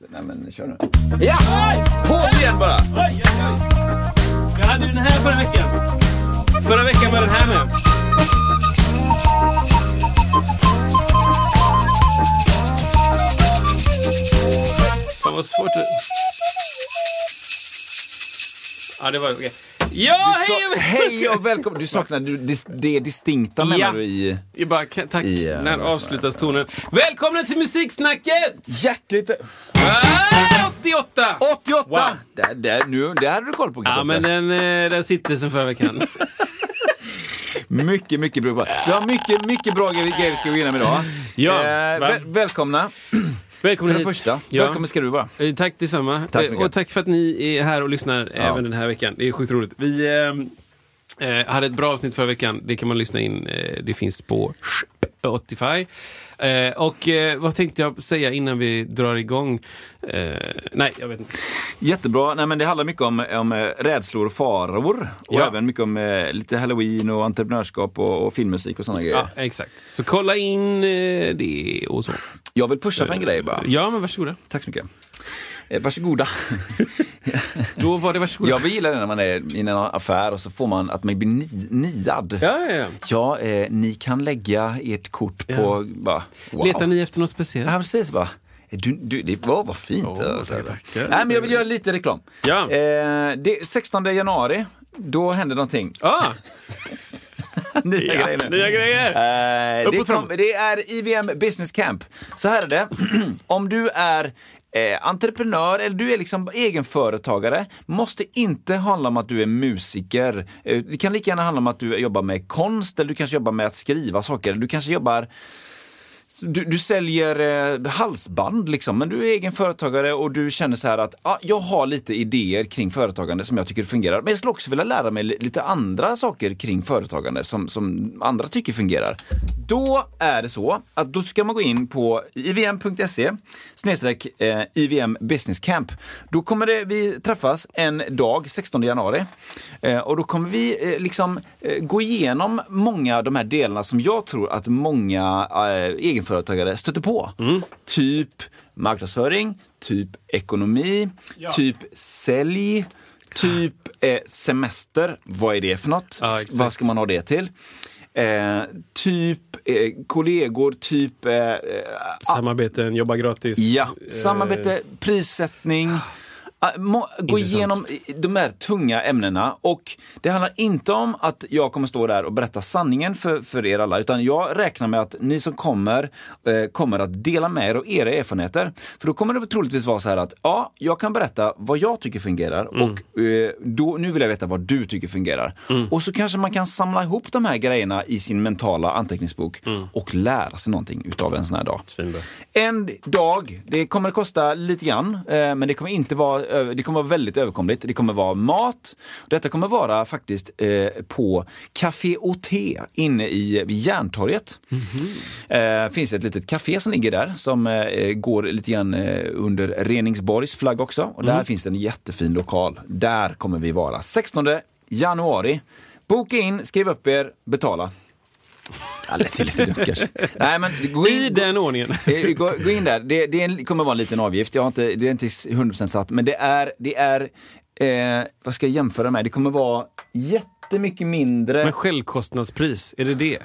Nej men kör nu. Ja! På igen bara! Oj, oj, oj. Jag hade ju den här förra veckan. Förra veckan var den här med. Fan vad svårt det... Ja, det var okej. Ja, hej! hej och välkommen! Du saknar dis- det distinkta menar Ja. du i... Är bara, tack, I, eh, när avslutas tonen. Välkomna till Musiksnacket! Hjärtligt... Ah, 88! 88! Wow. Där, där, nu, det hade du koll på Ja, Kristoffer. men den, eh, den sitter sen förra veckan. Mycket, mycket bra. Vi har mycket, mycket bra grejer vi ska gå igenom idag. Ja, eh, väl, välkomna Välkommen för det hit. första. Ja. Välkommen ska du vara. Eh, Tack detsamma. Tack så Eh, mycket. och tack för att ni är här och lyssnar även den här veckan. Det är sjukt roligt. Vi eh, eh, hade ett bra avsnitt förra veckan. Det kan man lyssna in. Eh, det finns på Spotify. Eh, och eh, vad tänkte jag säga innan vi drar igång? Eh, nej, jag vet inte. Jättebra. Nej, men det handlar mycket om, om eh, rädslor och faror. Och Ja. även mycket om eh, lite halloween och entreprenörskap och, och filmmusik och sådana grejer. Ja, exakt. Så kolla in det och så. Jag vill pusha för en grej bara. Ja, men varsågoda. Tack så mycket. Eh, varsågoda. Då var det varsågoda. Jag gillar det när man är i en affär och så får man att man blir ni, niad. Ja, ja, ja. Ja, eh, ni kan lägga ert kort på... Ja. Bara, wow. Letar ni efter något speciellt? Ja, precis. Bara, du, du, det var vad fint. Alltså. tack, tack. Nej, men jag vill göra lite reklam. Ja. Eh, det, 16 januari, då händer någonting. Ah, Nya ja, grejer nya grejer! Eh, det, kom, det är IVM Business Camp. Så här är det. Om du är eh, entreprenör eller du är liksom egenföretagare, måste inte handla om att du är musiker. Eh, det kan lika gärna handla om att du jobbar med konst eller du kanske jobbar med att skriva saker. Du kanske jobbar du, du säljer eh, halsband liksom, men du är egen företagare och du känner så här att ah, jag har lite idéer kring företagande som jag tycker fungerar. Men jag skulle också vilja lära mig lite andra saker kring företagande som, som andra tycker fungerar. Då är det så att då ska man gå in på ivm.se snedstreck eh, IVM Business Camp. Då kommer det, vi träffas en dag, 16 januari. Eh, och då kommer vi eh, liksom eh, gå igenom många av de här delarna som jag tror att många eh, egenföretagare stöter på. Typ marknadsföring, typ ekonomi, typ sälj, typ eh, semester. Vad är det för något? Ja. Vad ska man ha det till? Eh, typ eh, kollegor, typ eh, eh, Samarbeten, jobba gratis. Ja, Eh, samarbete, prissättning. Ah, Gå igenom de här tunga ämnena och det handlar inte om att jag kommer stå där och berätta sanningen för, för er alla utan jag räknar med att ni som kommer eh, kommer att dela med er av era erfarenheter. För då kommer det troligtvis vara så här att ja, jag kan berätta vad jag tycker fungerar och eh, då, nu vill jag veta vad du tycker fungerar. Och så kanske man kan samla ihop de här grejerna i sin mentala anteckningsbok och lära sig någonting utav en sån här dag. En dag, det kommer att kosta lite grann, eh, men det kommer inte vara, det kommer vara väldigt överkomligt. Det kommer vara mat. Detta kommer vara faktiskt eh, på Café OT inne i vid Järntorget. Eh, finns ett litet café som ligger där som eh, går lite grann eh, under Reningsborgs flagg också. Och där finns det en jättefin lokal. Där kommer vi vara 16 januari. Boka in, skriv upp er, betala. Ja, lite, lite dumt kanske. Nej, men gå in, I den ordningen. Eh, Gå, gå in där. Det, det kommer vara en liten avgift. Jag har inte, det är inte 100% satt, men det är, det är eh, vad ska jag jämföra med? Det kommer vara jättemycket mindre. Men självkostnadspris, är det det?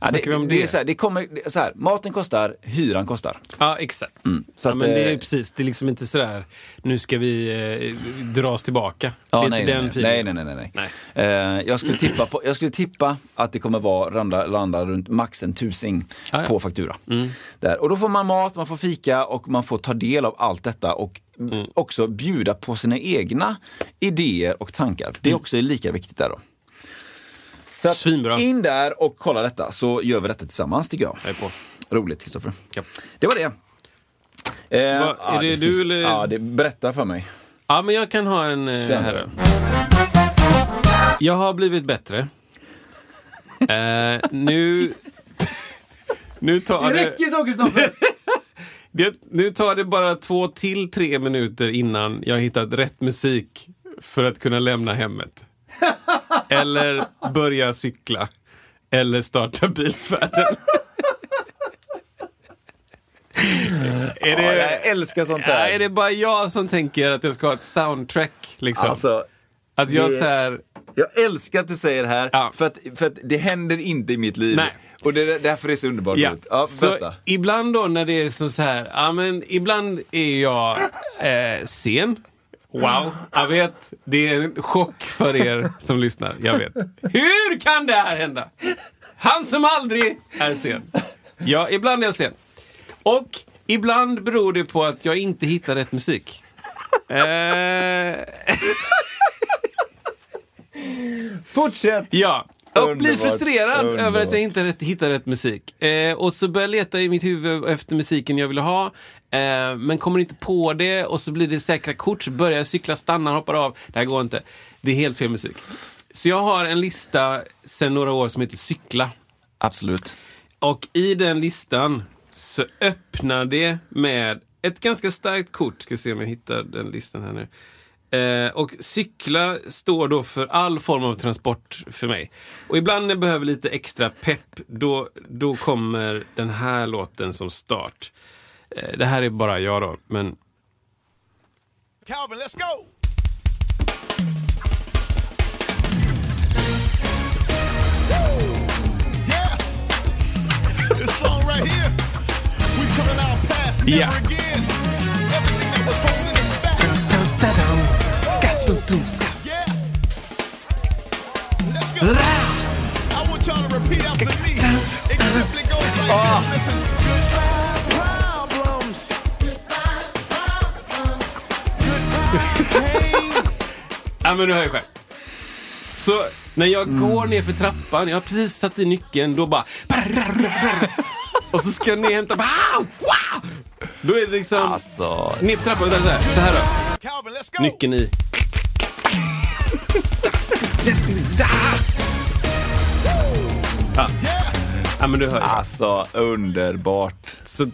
Ja, det, om det, är det? så här, det kommer, det så här, maten kostar, hyran kostar. Ja, exakt. så ja, att, men det är eh, precis, det är liksom inte sådär, nu ska vi eh, dras tillbaka. Ja, det är nej, inte nej, den nej, nej, nej, nej, nej. Nej. Eh, jag, skulle tippa på, jag skulle tippa att det kommer vara landa, landa runt max en tusing Mm. ja. på faktura. Där. Och då får man mat, man får fika och man får ta del av allt detta och Mm. också bjuda på sina egna idéer och tankar. Det är också lika viktigt där då. Så att Svinbra. in där och kolla detta så gör vi detta tillsammans tycker jag. Jag är på. Roligt, Kristoffer. Ja. Det var det. Eh, Va, är det du finns- eller- Ja, det, berätta för mig. Ja, men jag kan ha en eh, här. Jag har blivit bättre. Eh, nu... nu tar det... så, Kristoffer! det... Nu tar det bara två till tre minuter innan jag hittat rätt musik för att kunna lämna hemmet. Eller börja cykla. Eller starta bilfärden. är, Ja, det, jag älskar sånt ja, här. är det bara jag som tänker att jag ska ha ett soundtrack? Liksom? Alltså, att jag det- så här, jag älskar att du säger det här, Ja. för, att, för att det händer inte i mitt liv. Nej. Och det är därför det är så underbart Ja. roligt. Ja, så ibland då när det är så, så här, ja men ibland är jag eh, sen. Wow, jag vet. Det är en chock för er som lyssnar. Jag vet. Hur kan det här hända? Han som aldrig är sen. Ja, ibland är jag sen. Och ibland beror det på att jag inte hittar rätt musik. Eh, Fortsätt! Ja, och blir Underbart, frustrerad underbart. över att jag inte rätt, hittar rätt musik. Eh, och så börjar jag leta i mitt huvud efter musiken jag vill ha. Eh, men kommer inte på det och så blir det säkra kort. Så börjar jag cykla, stannar, hoppar av. Det här går inte. Det är helt fel musik. Så jag har en lista sedan några år som heter Cykla. Absolut. Och i den listan så öppnar det med ett ganska starkt kort. Ska se om jag hittar den listan här nu. Eh, och cykla står då för all form av transport för mig. Och ibland när jag behöver lite extra pepp, då, då kommer den här låten som start. Eh, det här är bara jag då, men Calvin, let's go. Yeah. This Ja, men du hör ju själv. Så när jag går ner för trappan, jag har precis satt i nyckeln, då bara... Och så ska jag ner och hämta... Wow! Wow! Då är det liksom... Alltså, Ner för trappan, vänta, så här, så här då. Calvin, let's go. Nyckeln i. Ja. ja, men du hör ju. alltså underbart. Så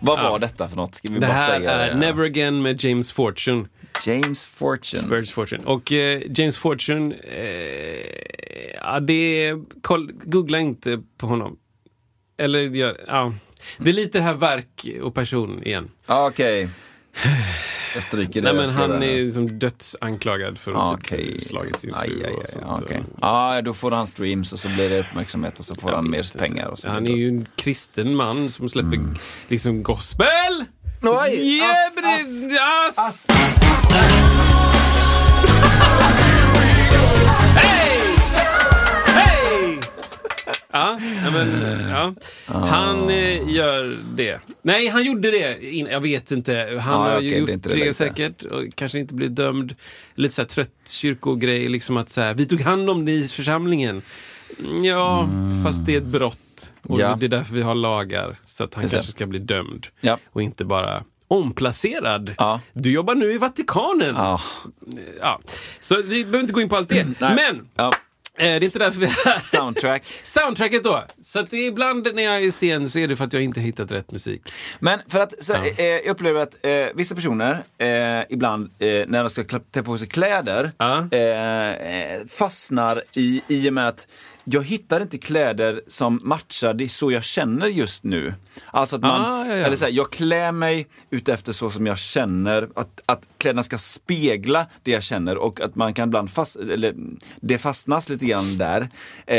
Vad Ja. var detta för något? Ska vi det bara här säga är det? Never Again med James Fortune. James Fortune. James Fortune. Och eh, James Fortune, eh, ja det är, koll, googla inte på honom. Eller gör, ja. Det är lite det här verk och person igen. Ah, Okej. Jag stryker det. Nej men han är liksom dödsanklagad för Ah, att Okej. typ slagit sin Aj, fru aj, aj, okej. Och- Ja, då får han streams och så blir det uppmärksamhet och så får Jag han mer pengar. Han är ju en kristen man som släpper liksom gospel! Ass, but it- ass. Hej! Hej! Ja, ja, men, ja. Han eh, gör det. Nej, han gjorde det. in- Jag vet inte. Han Ja, har okej, ju det är gjort inte det det, längre. säkert och kanske inte blivit dömd. Lite så här trött kyrkogrej, liksom att så här, vi tog hand om det i församlingen. Mm, Ja, fast det är ett brott. Och Ja. det är därför vi har lagar. Så att han det. kanske ska bli dömd. Ja. Och inte bara omplacerad. Ja. Du jobbar nu i Vatikanen. Ja. Ja. Så vi behöver inte gå in på allt det. Men, eh, det är inte därför vi är här. Soundtrack. Soundtracket då. Så att ibland när jag är sen så är det för att jag inte hittat rätt musik. Men för att, så, Ja. eh, jag upplever att eh, vissa personer eh, ibland eh, när de ska klä- ta på sig kläder Ja. eh, eh, fastnar i, i och med att jag hittar inte kläder som matchar det så jag känner just nu. Alltså att man, Ah, ja, ja. eller så här, jag klär mig utefter så som jag känner, att, att kläderna ska spegla det jag känner och att man kan ibland fast, eller det fastnas lite grann där. Eh,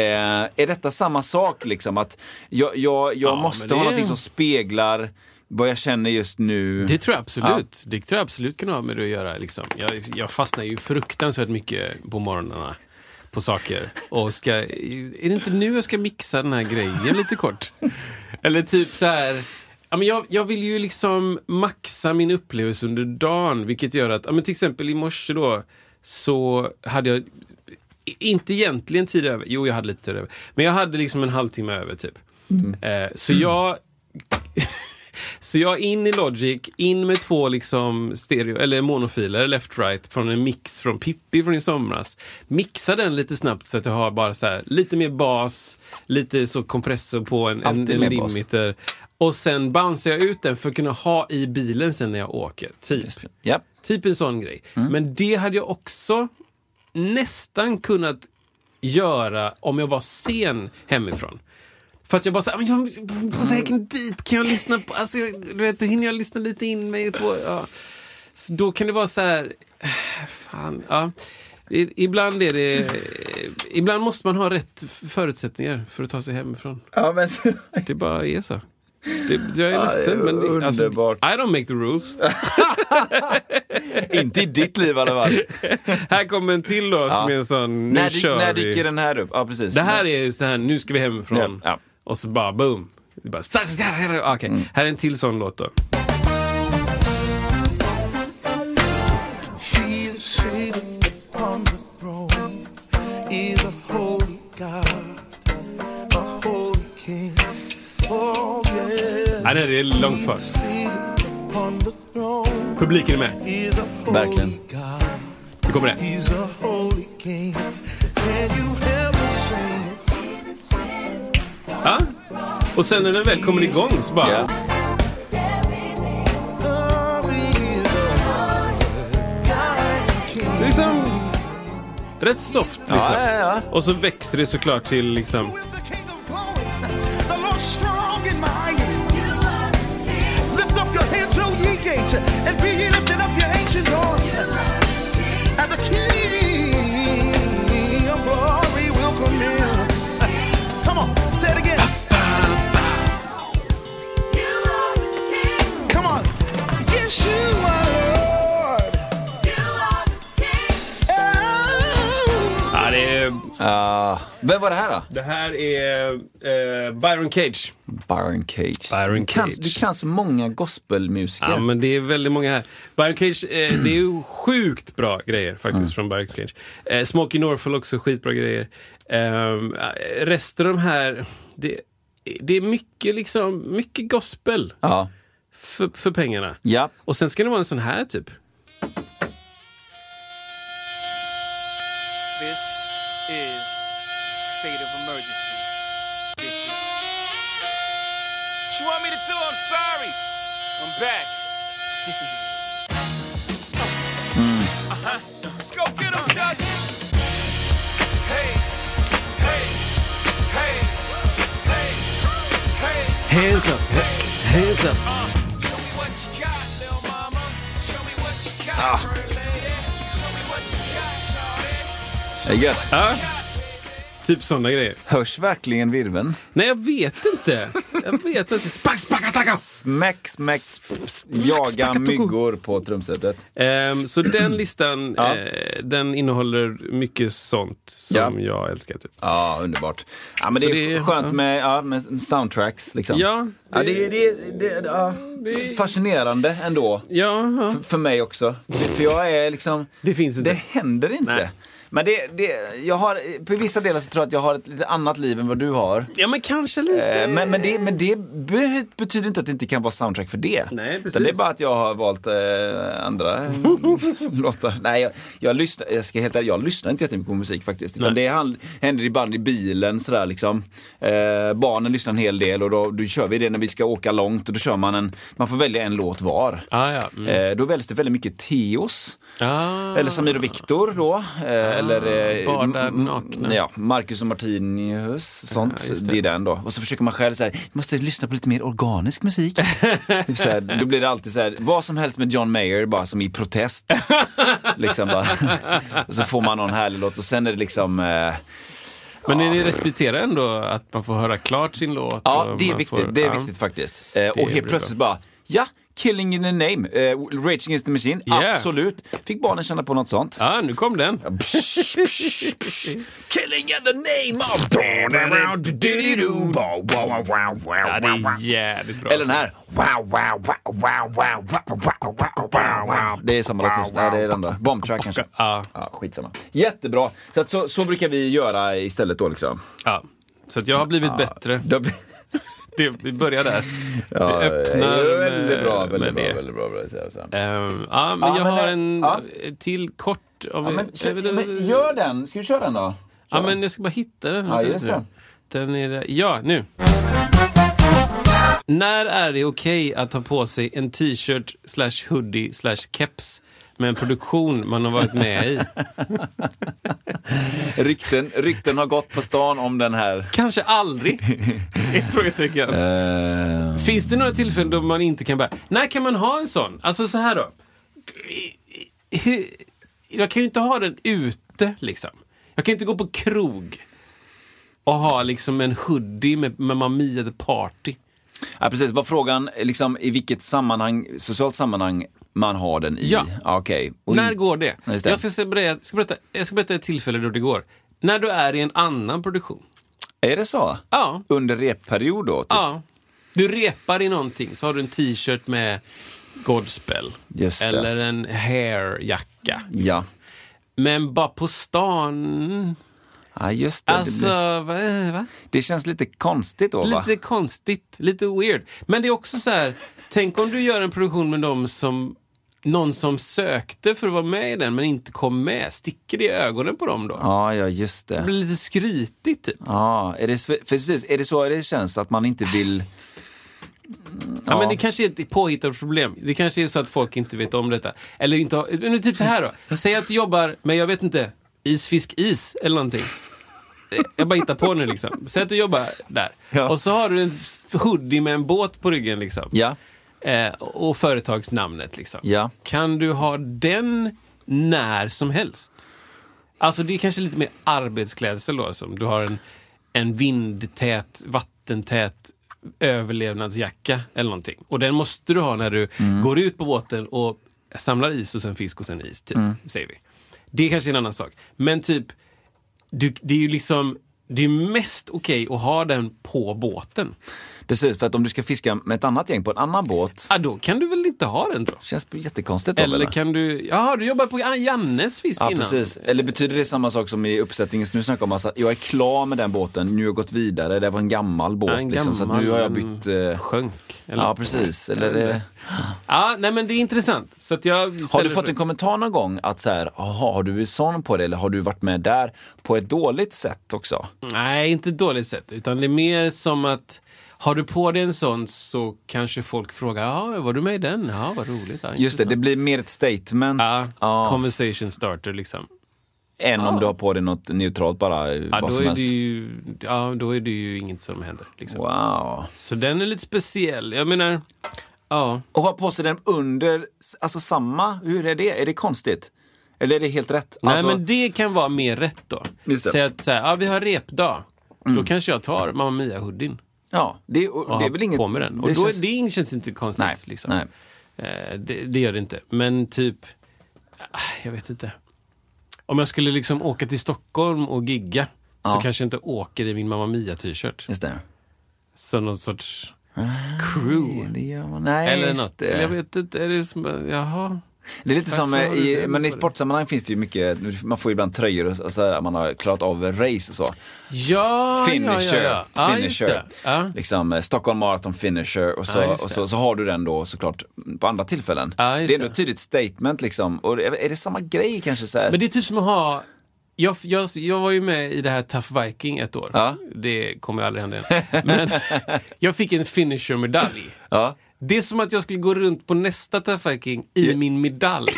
är detta samma sak liksom? Att jag, jag, jag Ja, måste men ha det- någonting som speglar vad jag känner just nu. Det tror jag absolut. Det tror jag absolut kan ha med det att göra. Liksom. Jag, jag fastnar ju fruktansvärt mycket på morgnarna på saker. Och ska, är det inte nu jag ska mixa den här grejen lite kort? Eller typ så här. Ja, men jag, jag vill ju liksom maxa min upplevelse under dagen, vilket gör att, ja, men till exempel i morse då, så hade jag inte egentligen tid över, jo jag hade lite tid över, men jag hade liksom en halvtimme över typ. Eh, så jag Så jag in i Logic, in med två liksom stereo, eller monofiler, left-right, från en mix från Pippi från i somras. Mixa den lite snabbt så att jag har bara så här, lite mer bas, lite så kompressor på en, en, Alltid en mer bas. limiter. Och sen bouncear jag ut den för att kunna ha i bilen sen när jag åker. Typ. Ja. Typ en sån grej. Mm. Men det hade jag också nästan kunnat göra om jag var sen hemifrån. För att jag bara såhär, men jag, på vägen dit kan jag lyssna på, alltså, jag, du vet, då hinner jag lyssna lite in mig på, ja. Så då kan det vara så här, fan, ja. Ibland är det, ibland måste man ha rätt förutsättningar för att ta sig hemifrån. ja, men så, Det bara är så. Det, jag är Ja, ledsen, det är men alltså, underbart. I don't make the rules. inte i ditt liv i alla fall. Här kommer en till då som är en sån, nu när, kör när vi. dyker den här upp? Ja, precis. Det här är så här, nu ska vi hemifrån. Ja, ja. Och så bara boom. Det bara, Okej, Mm. här är en till sån låt då. He is seated upon the throne. Is a holy God, a holy King. Oh yeah. Nej, nej, det är långt kvar. Seated upon the throne. Publiken är med. Is a holy Verkligen. Nu kommer det. Ja. Och sen när den väl kommer igång så bara... Är liksom rätt soft liksom. Ja, ja, ja. Och så växer det såklart till liksom... And be ye lifted up, your ancient doors. And the King vem var det här då? det här är eh, Byron Cage. Byron Cage. Byron du, kan, Cage. du kan så många gospelmusiker. Ja, men det är väldigt många här. Byron Cage, eh, det är ju sjukt bra grejer faktiskt Mm. från Byron Cage. Eh, Smokey Norfolk också skitbra grejer. Ehm, Eh, resten av de här, det, det är mycket liksom, mycket gospel Ja. för, för pengarna. Ja. Och sen ska det vara en sån här typ. This is state of emergency, bitches. What you want me to do? I'm sorry. I'm back. uh-huh. Let's go get 'em, guys. Hey, hey, hey, hey, hey. Hands up, hands up. Uh, show me what you got, little mama. Show me what you got, pretty lady. Show me what you got, shawty. Det är gött. Ja. Typ sådana grejer. Hörs verkligen virveln? Nej, jag vet inte. Jag vet inte. Spack, spacka, tackas! Smäck, smäck, jaga myggor på trumsetet. Ehm, så den listan, Ja. eh, den innehåller mycket sånt som Ja. jag älskar. Typ. Ja, underbart. Ja, men Så det är det skönt ja. med, ja, med soundtracks. Liksom. Ja, Ja, det, är- det, det, är- ja, Det- fascinerande ändå. Ja, ja. För, för mig också. För jag är liksom... Det finns inte. Det händer inte. Nej. Men det, det, jag har, på vissa delar så tror att jag har ett lite annat liv än vad du har. ja, men kanske lite. Eh, Men, men, det, men det be, betyder inte att det inte kan vara soundtrack för det. Nej, precis. Utan det är bara att jag har valt eh, andra låtar. Nej, jag, jag, lyssnar, jag ska helt ärligt, jag lyssnar inte jättemycket på musik faktiskt. Utan Nej. det hand- händer ibland i bilen sådär liksom. Eh, barnen lyssnar en hel del och då, då kör vi det när vi ska åka långt och då kör man en, man får välja en låt var. Ah, ja. Mm. Eh, då väljs det väldigt mycket Teos. Ah. Eller Samir och Viktor då. Eh, eller eh, nakna. Ja, Marcus och Martinius. Sånt. Ja, det. det. är den då. Och så försöker man själv säga, måste lyssna på lite mer organisk musik. Så här, då blir det alltid så här, vad som helst med John Mayer bara som i protest. liksom bara. och så får man någon härlig låt och sen är det liksom eh, Men ni respekterar ändå att man får höra klart sin låt? Ja, det är viktigt. får- det är ja. viktigt faktiskt. Eh, och helt bra. plötsligt bara, ja, Killing in the name, eh, Raging Against the Machine, Yeah. absolut. Fick barnen känna på något sånt. Ja, nu kom den. Killing in the name of... Ja, det är jävligt bra. Eller den här. Det är samma låt. Nej, det är den där. Bombtrack kanske. Ja, Ja, skitsamma. Jättebra. Så, att så, så brukar vi göra istället då liksom. ja. Så att jag har blivit bättre. Det, vi börjar där. Ja, vi öppnar det är väldigt bra, med, väldigt med bra, det. väldigt bra, väldigt bra. Ehm, ja, men Ja, jag men har det- en ja. till kort. Om Ja, men, kör, jag vet- men gör den, ska vi köra den då? Ja, men jag ska bara hitta den. Ja, just det. Den är där. Ja, nu. När är det okej att ta på sig en t-shirt slash hoodie slash keps med en produktion man har varit med i? Rykten, rykten har gått på stan om den här. Kanske aldrig? Frågetecken. Eh, Finns det några tillfällen då man inte kan bära? När kan man ha en sån? Alltså så här då. Jag kan ju inte ha den ute liksom. Jag kan inte gå på krog och ha liksom en hoodie med, med Mamma Mia the Party. ja, precis. Var frågan liksom, i vilket sammanhang, socialt sammanhang man har den i? Ja. Okej. Och När in- går det? Det. Jag, ska berätta, ska berätta, jag ska berätta ett tillfälle då det går. När du är i en annan produktion. Är det så? Ja. Under repperiod då? Typ? Ja. Du repar i någonting, så har du en t-shirt med Godspell. Eller en hairjacka. Ja. Men bara på stan... Ja, just det. Alltså, det, blir, va? det känns lite konstigt då, va? Lite konstigt, lite weird. Men det är också så här, tänk om du gör en produktion med dem som någon som sökte för att vara med i den men inte kom med. Sticker det i ögonen på dem då? Ja, ja, just Det det. blir lite skrytigt typ. Ja, är det, precis, är det så det känns? Att man inte vill... Ja. men det kanske är ett påhittat problem. Det kanske är så att folk inte vet om detta. Eller inte har, men typ så här då. Säg att du jobbar med, jag vet inte, is, fisk, is eller någonting. Jag bara hittar på nu liksom. Säg att du jobbar där. Ja. Och så har du en hoodie med en båt på ryggen liksom. Ja, Eh, och företagsnamnet liksom. ja. Kan du ha den när som helst? Alltså det är kanske lite mer arbetsklädsel då. Som du har en, en vindtät, vattentät överlevnadsjacka eller någonting. Och den måste du ha när du går ut på båten och samlar is och sen fisk och sen is, typ, säger vi. Det är kanske en annan sak. Men typ, du, det är ju liksom, det är mest okej att ha den på båten. Precis, för att om du ska fiska med ett annat gäng på en annan båt, Ah, då kan du väl inte ha den då? känns jättekonstigt då, Eller eller? kan du... Jaha, du jobbar på Jannes fisk Ja, innan? precis. Eller betyder det samma sak som i uppsättningen som du snackade om? Alltså, jag är klar med den båten, nu har jag gått vidare, det var en gammal båt. Ja, en liksom, så att nu har jag gammal, bytt... Eh, Sjönk. Eller? ja, precis. Eller det, Ja, nej men det är intressant. Så att jag har du fått för- en kommentar någon gång att så här, "Jaha, har du en sån på dig eller har du varit med där på ett dåligt sätt också? Nej, inte ett dåligt sätt. Utan det är mer som att har du på dig en sån så kanske folk frågar, ja, var du med i den? Ja, vad roligt. Ja, Just det, intressant." det blir mer ett statement Ja, ja, conversation starter liksom. än om du har på dig något neutralt bara, Ja, vad då som är, helst. det ju, ja, då är det ju inget som händer. Liksom. Wow. Så den är lite speciell. Jag menar, ja. Och ha på sig den under, alltså samma, hur är det? Är det konstigt? Eller är det helt rätt? Nej, alltså, men det kan vara mer rätt då. Säg att så här, ja, vi har repdag. Då kanske jag tar Mamma Mia-hoodien Ja, det, och, och det är väl inget... på med den. Och det då, känns- det känns inte konstigt. Nej, liksom. nej. Eh, det, det gör det inte. Men typ, ah, jag vet inte. Om jag skulle liksom åka till Stockholm och gigga så Ja. kanske jag inte åker i min Mamma Mia-t-shirt. Just det. Som någon sorts crew. Det gör man. Nej, Eller något. det. Jag vet inte. Är det som, jaha. Det är lite som, Varför eh, i, men i sportsammanhang finns det ju mycket, man får ju ibland tröjor och, och så här, man har klarat av race och så. Ja, Finisher, ja, ja, ja. finisher. Ja. Liksom eh, Stockholm Marathon finisher och så, just och så, så har du den då såklart på andra tillfällen. Just det är ändå ett tydligt statement liksom. Och är det samma grej kanske så här? Men det är typ som att ha... Jag, jag, jag var ju med i det här Tough Viking ett år. Det kommer ju aldrig hända igen. Men jag fick en finisher-medalj. Det är som att jag skulle gå runt på nästa Viking i Ja. min medalj.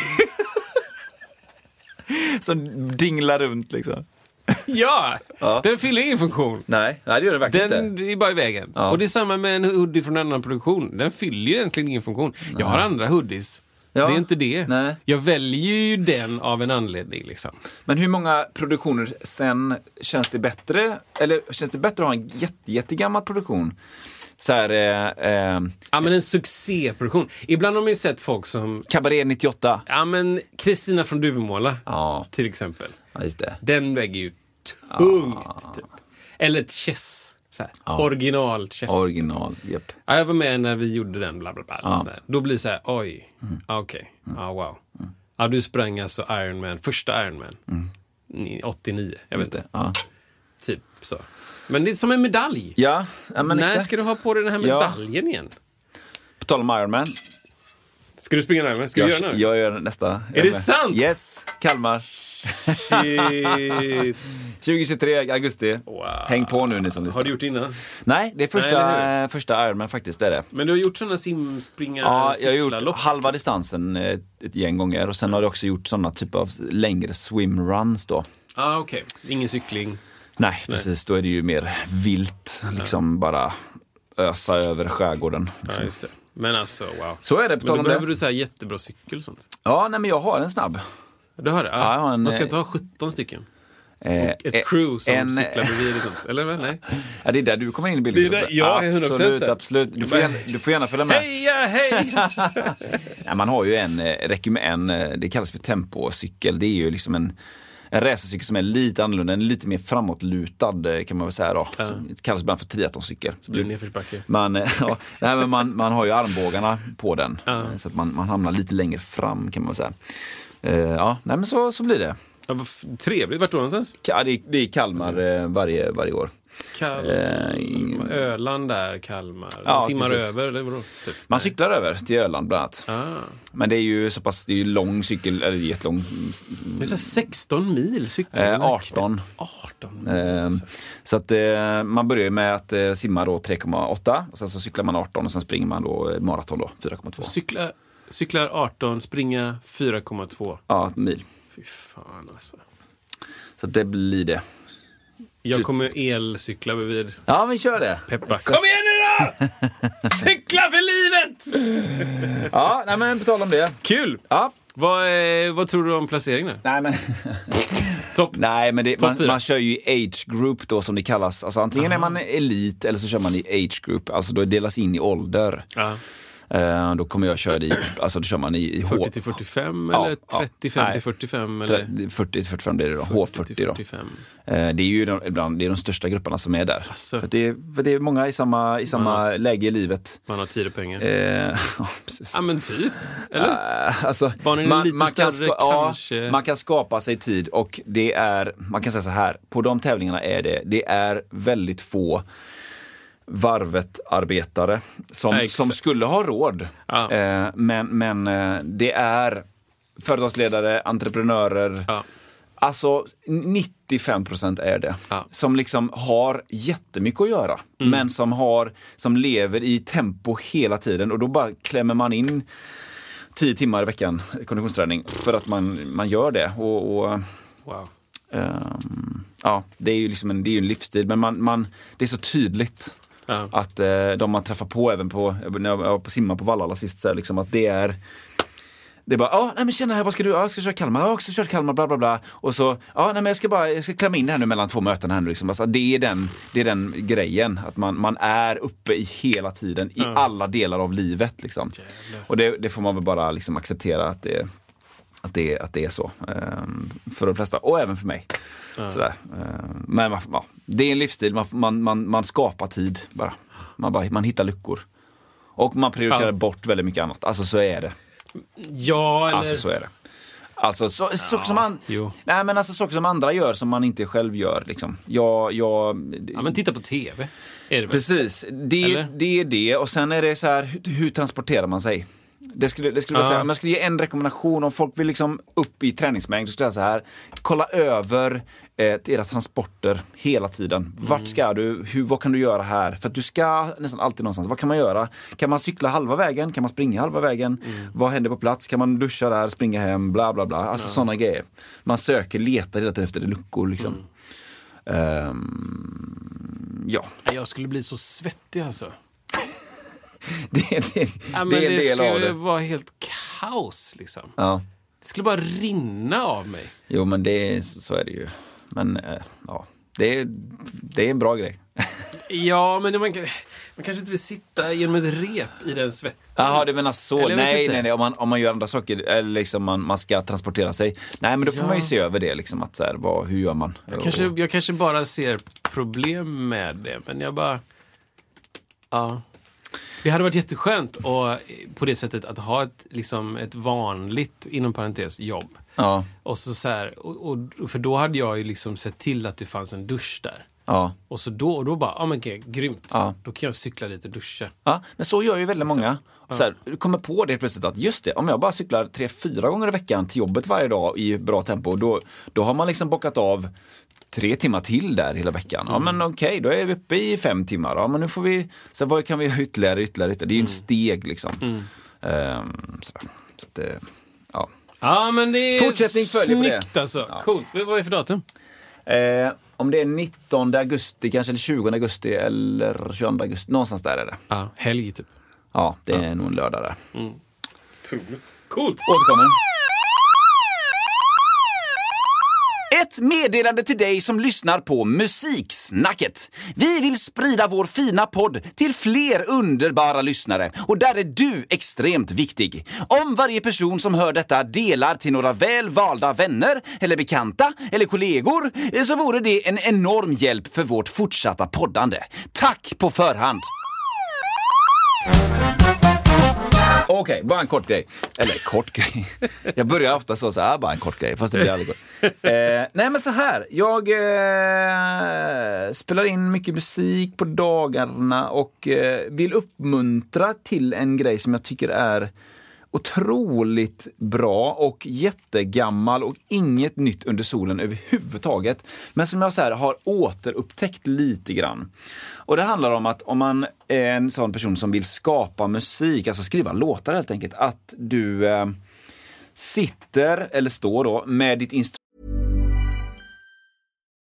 Som dinglar runt liksom. Ja! Ja. Den fyller ingen funktion. Nej, nej det gör det verkligen Den inte. är bara i vägen. Ja. Och det är samma med en hoodie från en annan produktion. Den fyller ju egentligen ingen funktion. Jag har andra hoodies. Ja. Det är inte det. Nej. Jag väljer ju den av en anledning. Liksom. Men hur många produktioner sen känns det bättre? Eller känns det bättre att ha en jätte, jättegammal produktion? Så här, eh, eh, Ja, men en succéproduktion. Ibland har man ju sett folk som Cabaret 98. Ja men Kristina från Duvemåla Ja, till exempel. ja, just det. Den väger ju tungt. Typ. Eller ett chess. Här. Original chess. Original, japp. ja, jag var med när vi gjorde den, bla bla bla. Ja. Då blir det så här, oj, ja, okej, ja wow. Ja, du sprang alltså Ironman, första Ironman. Ni- 89, jag vet inte. Ja. Typ så. Men det är som en medalj. Ja, ja men När exakt. ska du ha på dig den här Ja. medaljen igen? På tal om Ironman. Ska du springa närmare? Ska Jag, du göra nu? jag gör nästa. Är det sant? Yes, Kalmar. Shit. 2023, augusti. Wow. Häng på nu ni som lyssnar. Har du gjort det innan? Nej, det är första, första Ironman faktiskt. Det är det. Men du har gjort sådana simspringa Ja, jag har gjort cyklarlopp? halva distansen eh, ett gäng gånger och sen har jag också gjort sådana typer av längre swimruns då. ah, okej. Ingen cykling. Nej, precis. Då är det ju mer vilt, liksom bara ösa över skärgården. Ja, Liksom. just det. Men alltså, wow. Så är det, på Men då behöver det. du så här jättebra cykel och sånt. Ja, nej men jag har en snabb. Du har det? Ja, jag har en, Man ska eh, inte ha 17 stycken. Eh, Ett eh, crew som en- cyklar bredvid och sånt. Eller väl? Nej? Ja, det är där du kommer in i bilden. Det är där- ja, 100% absolut, absolut. Du får, gärna, du får gärna följa med. Heja, hej! Ja, man har ju en, eh, räcker med en, eh, det kallas för tempocykel. Det är ju liksom en, en racercykel som är lite annorlunda, en lite mer framåtlutad eh, kan man väl säga då. Ja. Det kallas ibland för triathloncykel. Så blir det nedförsbacke. Man, eh, ja, nej, men man, man har ju armbågarna på den. Ja. eh, Så att man, man hamnar lite längre fram kan man säga. Ja, nej men så, så blir det. Ja, trevligt. Vart då någonstans? Ja, det, är- det är Kalmar varje, varje år. Kalmar, Eh, Öland där, Kalmar. Ja, Simmar precis. över, eller vadå? Typ. Man cyklar över till Öland bland annat. Ah. Men det är ju så pass, det är ju lång cykel, eller jättelång. Det är så här 16 mil cykling. Eh, 18. 18 mil. Eh, så att eh, man börjar med att eh, simma då 3,8 och sen så cyklar man 18 och sen springer man då eh, maraton då 4,2. Cykla, cyklar 18, springa 4,2. Ja, mil. Fy fan alltså. Så det blir det. Jag kommer elcykla bredvid. Ja, vi kör det. Exakt. Kom igen nu då! Cykla för livet! Ja, nej men på tal om det. Kul! Ja. Vad, eh, vad tror du om placeringen? Nej men, Topp. nej, men det, Topp man, man kör ju i age group då som det kallas. Alltså antingen är man elit eller så kör man i age group. Alltså då delas in i ålder. Ja. Eh, då kommer jag köra i, alltså då kör man i, i H. 40 till 45 Ja, eller ja. 35 till Nej. 45 eller 40 till 45 blir det då. 40 till H40 då. 45. Eh, Det är ju de, ibland det är de största grupperna som är där. Asså. För, det, är- för det är många i samma, i samma läge i livet. Man har tid och pengar. Eh, ja, precis. Ja men typ. Eller? Eh, Alltså, Barnen är lite kan större, ja, kanske. man kan skapa sig tid och det är, man kan säga så här, på de tävlingarna är det, det är väldigt få varvet-arbetare som, exakt. som skulle ha råd. Ja. Eh, men men eh, det är företagsledare, entreprenörer, Ja. Alltså 95% är det. Ja. Mm. Som liksom har jättemycket att göra. Men som, har, som lever i tempo hela tiden och då bara klämmer man in 10 timmar i veckan konditionsträning för att man, man gör det. Och, och Wow. ehm, ja, det är ju liksom en, det är en livsstil men man, man, det är så tydligt Ja. att eh, de man träffar på även på, när jag var på simma på Vallala sist, så här, liksom, att det är det är bara, ja, nej men tjena här, vad ska du? Ja, jag ska köra Kalmar, ja, jag ska köra Kalmar, bla bla bla. Och så, ja, nej men jag ska bara, jag ska klämma in det här nu mellan två möten här nu liksom. Alltså, det är den, det är den grejen, att man, man är uppe i hela tiden, i alla delar av livet liksom. Och det, det får man väl bara liksom acceptera att det, att det, att det är så. ehm, för de flesta, och även för mig. Sådär. Ehm, men man- ja, det är en livsstil, man, man, man, man skapar tid bara. Man, bara. man hittar luckor. Och man prioriterar Ja. bort väldigt mycket annat. Alltså så är det. Ja, eller... Alltså så är det. Alltså så, saker som man, jo. nej men alltså saker som andra gör som man inte själv gör liksom. Jag, jag, Ja, men titta på TV. Är det precis. Det, det är det och sen är det så här, hur, hur transporterar man sig? Det skulle, det skulle jag Ja. säga, om jag skulle ge en rekommendation om folk vill liksom upp i träningsmängd så skulle jag säga så här. Kolla över eh, era transporter hela tiden. Vart Mm. ska du? Hur, vad kan du göra här? För att du ska nästan alltid någonstans. Vad kan man göra? Kan man cykla halva vägen? Kan man springa halva vägen? Mm. Vad händer på plats? Kan man duscha där, springa hem, bla bla bla. Alltså sådana grejer. Man söker, letar hela tiden efter luckor liksom. Mm. Ehm, ja, Jag skulle bli så svettig alltså. det, är- det, Ja, det är en del av skulle det. vara helt kaos liksom. Ja. Det skulle bara rinna av mig. Jo men det så är det ju. Men eh, ja, det är, det är en bra grej. Ja, men man, man kanske inte vill sitta genom ett rep i den svetten. Jaha, du menar så. Eller Nej, nej, nej. Om man, om man gör andra saker, eller liksom man, man ska transportera sig. Nej, men då får Ja. man ju se över det. Liksom, att så här, vad, hur gör man? Jag kanske, jag kanske bara ser problem med det, men jag bara... Ja. Det hade varit jätteskönt och, på det sättet att ha ett, liksom, ett vanligt, inom parentes, jobb. Ja, Och så så här, och, och, för då hade jag ju liksom sett till att det fanns en dusch där. Ja. Och så då, och då bara, ja men okej, grymt. Ja. Då kan jag cykla dit och duscha. Ja, men så gör ju väldigt många. Så här, du kommer på det plötsligt att just det, om jag bara cyklar tre, fyra gånger i veckan till jobbet varje dag i bra tempo, då, då har man liksom bockat av tre timmar till där hela veckan. Ja men okej, då är vi uppe i fem timmar. Ja men nu får vi, så vad kan vi göra ytterligare, ytterligare, ytterligare. Det är ju en steg liksom. Sådär. Så att, ja. Ja men det är Fortsättning följer på det. snyggt alltså. Coolt. Vad är det för datum? Eh, om det är 19 augusti kanske, eller 20 augusti eller 22 augusti, någonstans där är det. Ja, helg typ. Ja, det är nog en lördag där. Coolt. Återkommer. Ett meddelande till dig som lyssnar på Musiksnacket. Vi vill sprida vår fina podd till fler underbara lyssnare och där är du extremt viktig. Om varje person som hör detta delar till några väl valda vänner eller bekanta eller kollegor eh, så vore det en enorm hjälp för vårt fortsatta poddande. Tack på förhand! Okej, bara en kort grej. Eller kort grej. Jag börjar ofta så, så här, bara en kort grej, fast det blir aldrig kort. Eh, nej men så här, jag eh, spelar in mycket musik på dagarna och eh, vill uppmuntra till en grej som jag tycker är otroligt bra och jättegammal och inget nytt under solen överhuvudtaget. Men som jag så här har återupptäckt lite grann. Och det handlar om att om man är en sån person som vill skapa musik, alltså skriva låtar helt enkelt, att du eh, sitter, eller står då, med ditt instrument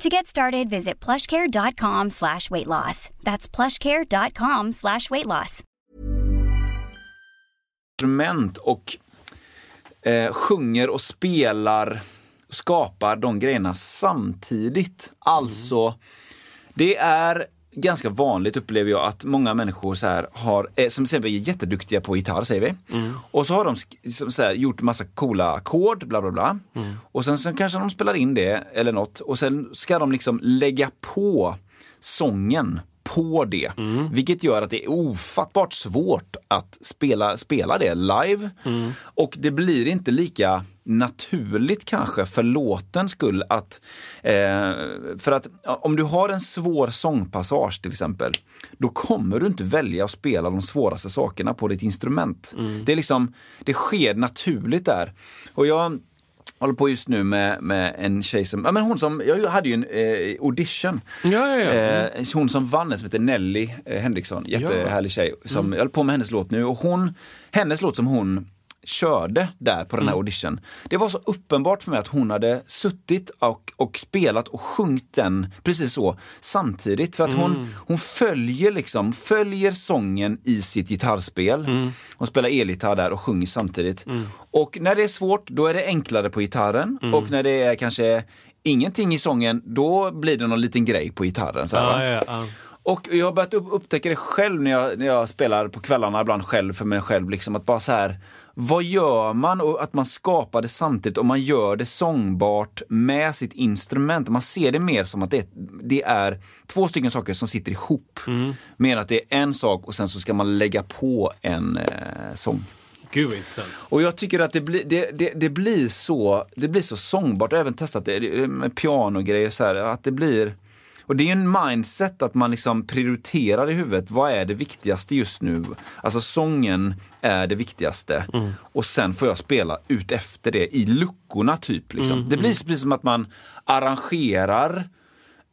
To get started, visit plushcare.com slash weight loss. That's plushcare.com slash weight loss. instrument och eh, sjunger och spelar och skapar de grejerna samtidigt. Alltså, det är ganska vanligt upplever jag att många människor så här har, eh, som till exempel är jätteduktiga på gitarr säger vi. Och så har de så här, gjort massa coola ackord, bla bla bla. Och sen så kanske de spelar in det eller något och sen ska de liksom lägga på sången på det. Vilket gör att det är ofattbart svårt att spela, spela det live. Och det blir inte lika naturligt kanske för låtens skull att... Eh, för att om du har en svår sångpassage till exempel, då kommer du inte välja att spela de svåraste sakerna på ditt instrument. Det, är liksom, det sker naturligt där. Och jag håller på just nu med, med en tjej som, ja men hon som, jag hade ju en eh, audition. Ja, ja, ja. Eh, hon som vann som heter Nelly eh, Henriksson, jättehärlig tjej. Som, Jag håller på med hennes låt nu och hon, hennes låt som hon körde där på den här audition. Det var så uppenbart för mig att hon hade suttit och, och spelat och sjungit den precis så samtidigt. För att hon, hon följer liksom, följer sången i sitt gitarrspel. Hon spelar elgitarr där och sjunger samtidigt. Och när det är svårt, då är det enklare på gitarren. Och när det är kanske ingenting i sången, då blir det någon liten grej på gitarren. Så här, va? Ja, ja. Och jag har börjat upp, upptäcka det själv när jag, när jag spelar på kvällarna, ibland själv för mig själv. Liksom, att bara så här, vad gör man? Och att man skapar det samtidigt och man gör det sångbart med sitt instrument. Man ser det mer som att det, det är två stycken saker som sitter ihop. Mer att det är en sak och sen så ska man lägga på en eh, sång. Gud vad intressant. Och jag tycker att det blir, det, det, det blir, så, det blir så sångbart. Jag har även testat det- med pianogrejer. Så här, att det blir... Och det är ju en mindset att man liksom prioriterar i huvudet. Vad är det viktigaste just nu? Alltså sången är det viktigaste. Och sen får jag spela ut efter det i luckorna typ. Liksom. Det blir precis som att man arrangerar,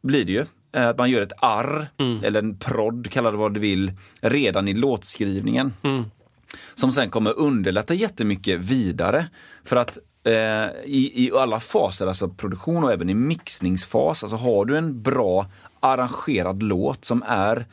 blir det ju. Eh, Att man gör ett arr, eller en prodd, kalla det vad du vill, redan i låtskrivningen. som sen kommer underlätta jättemycket vidare. För att i, i alla faser, alltså produktion och även i mixningsfas, alltså har du en bra arrangerad låt som är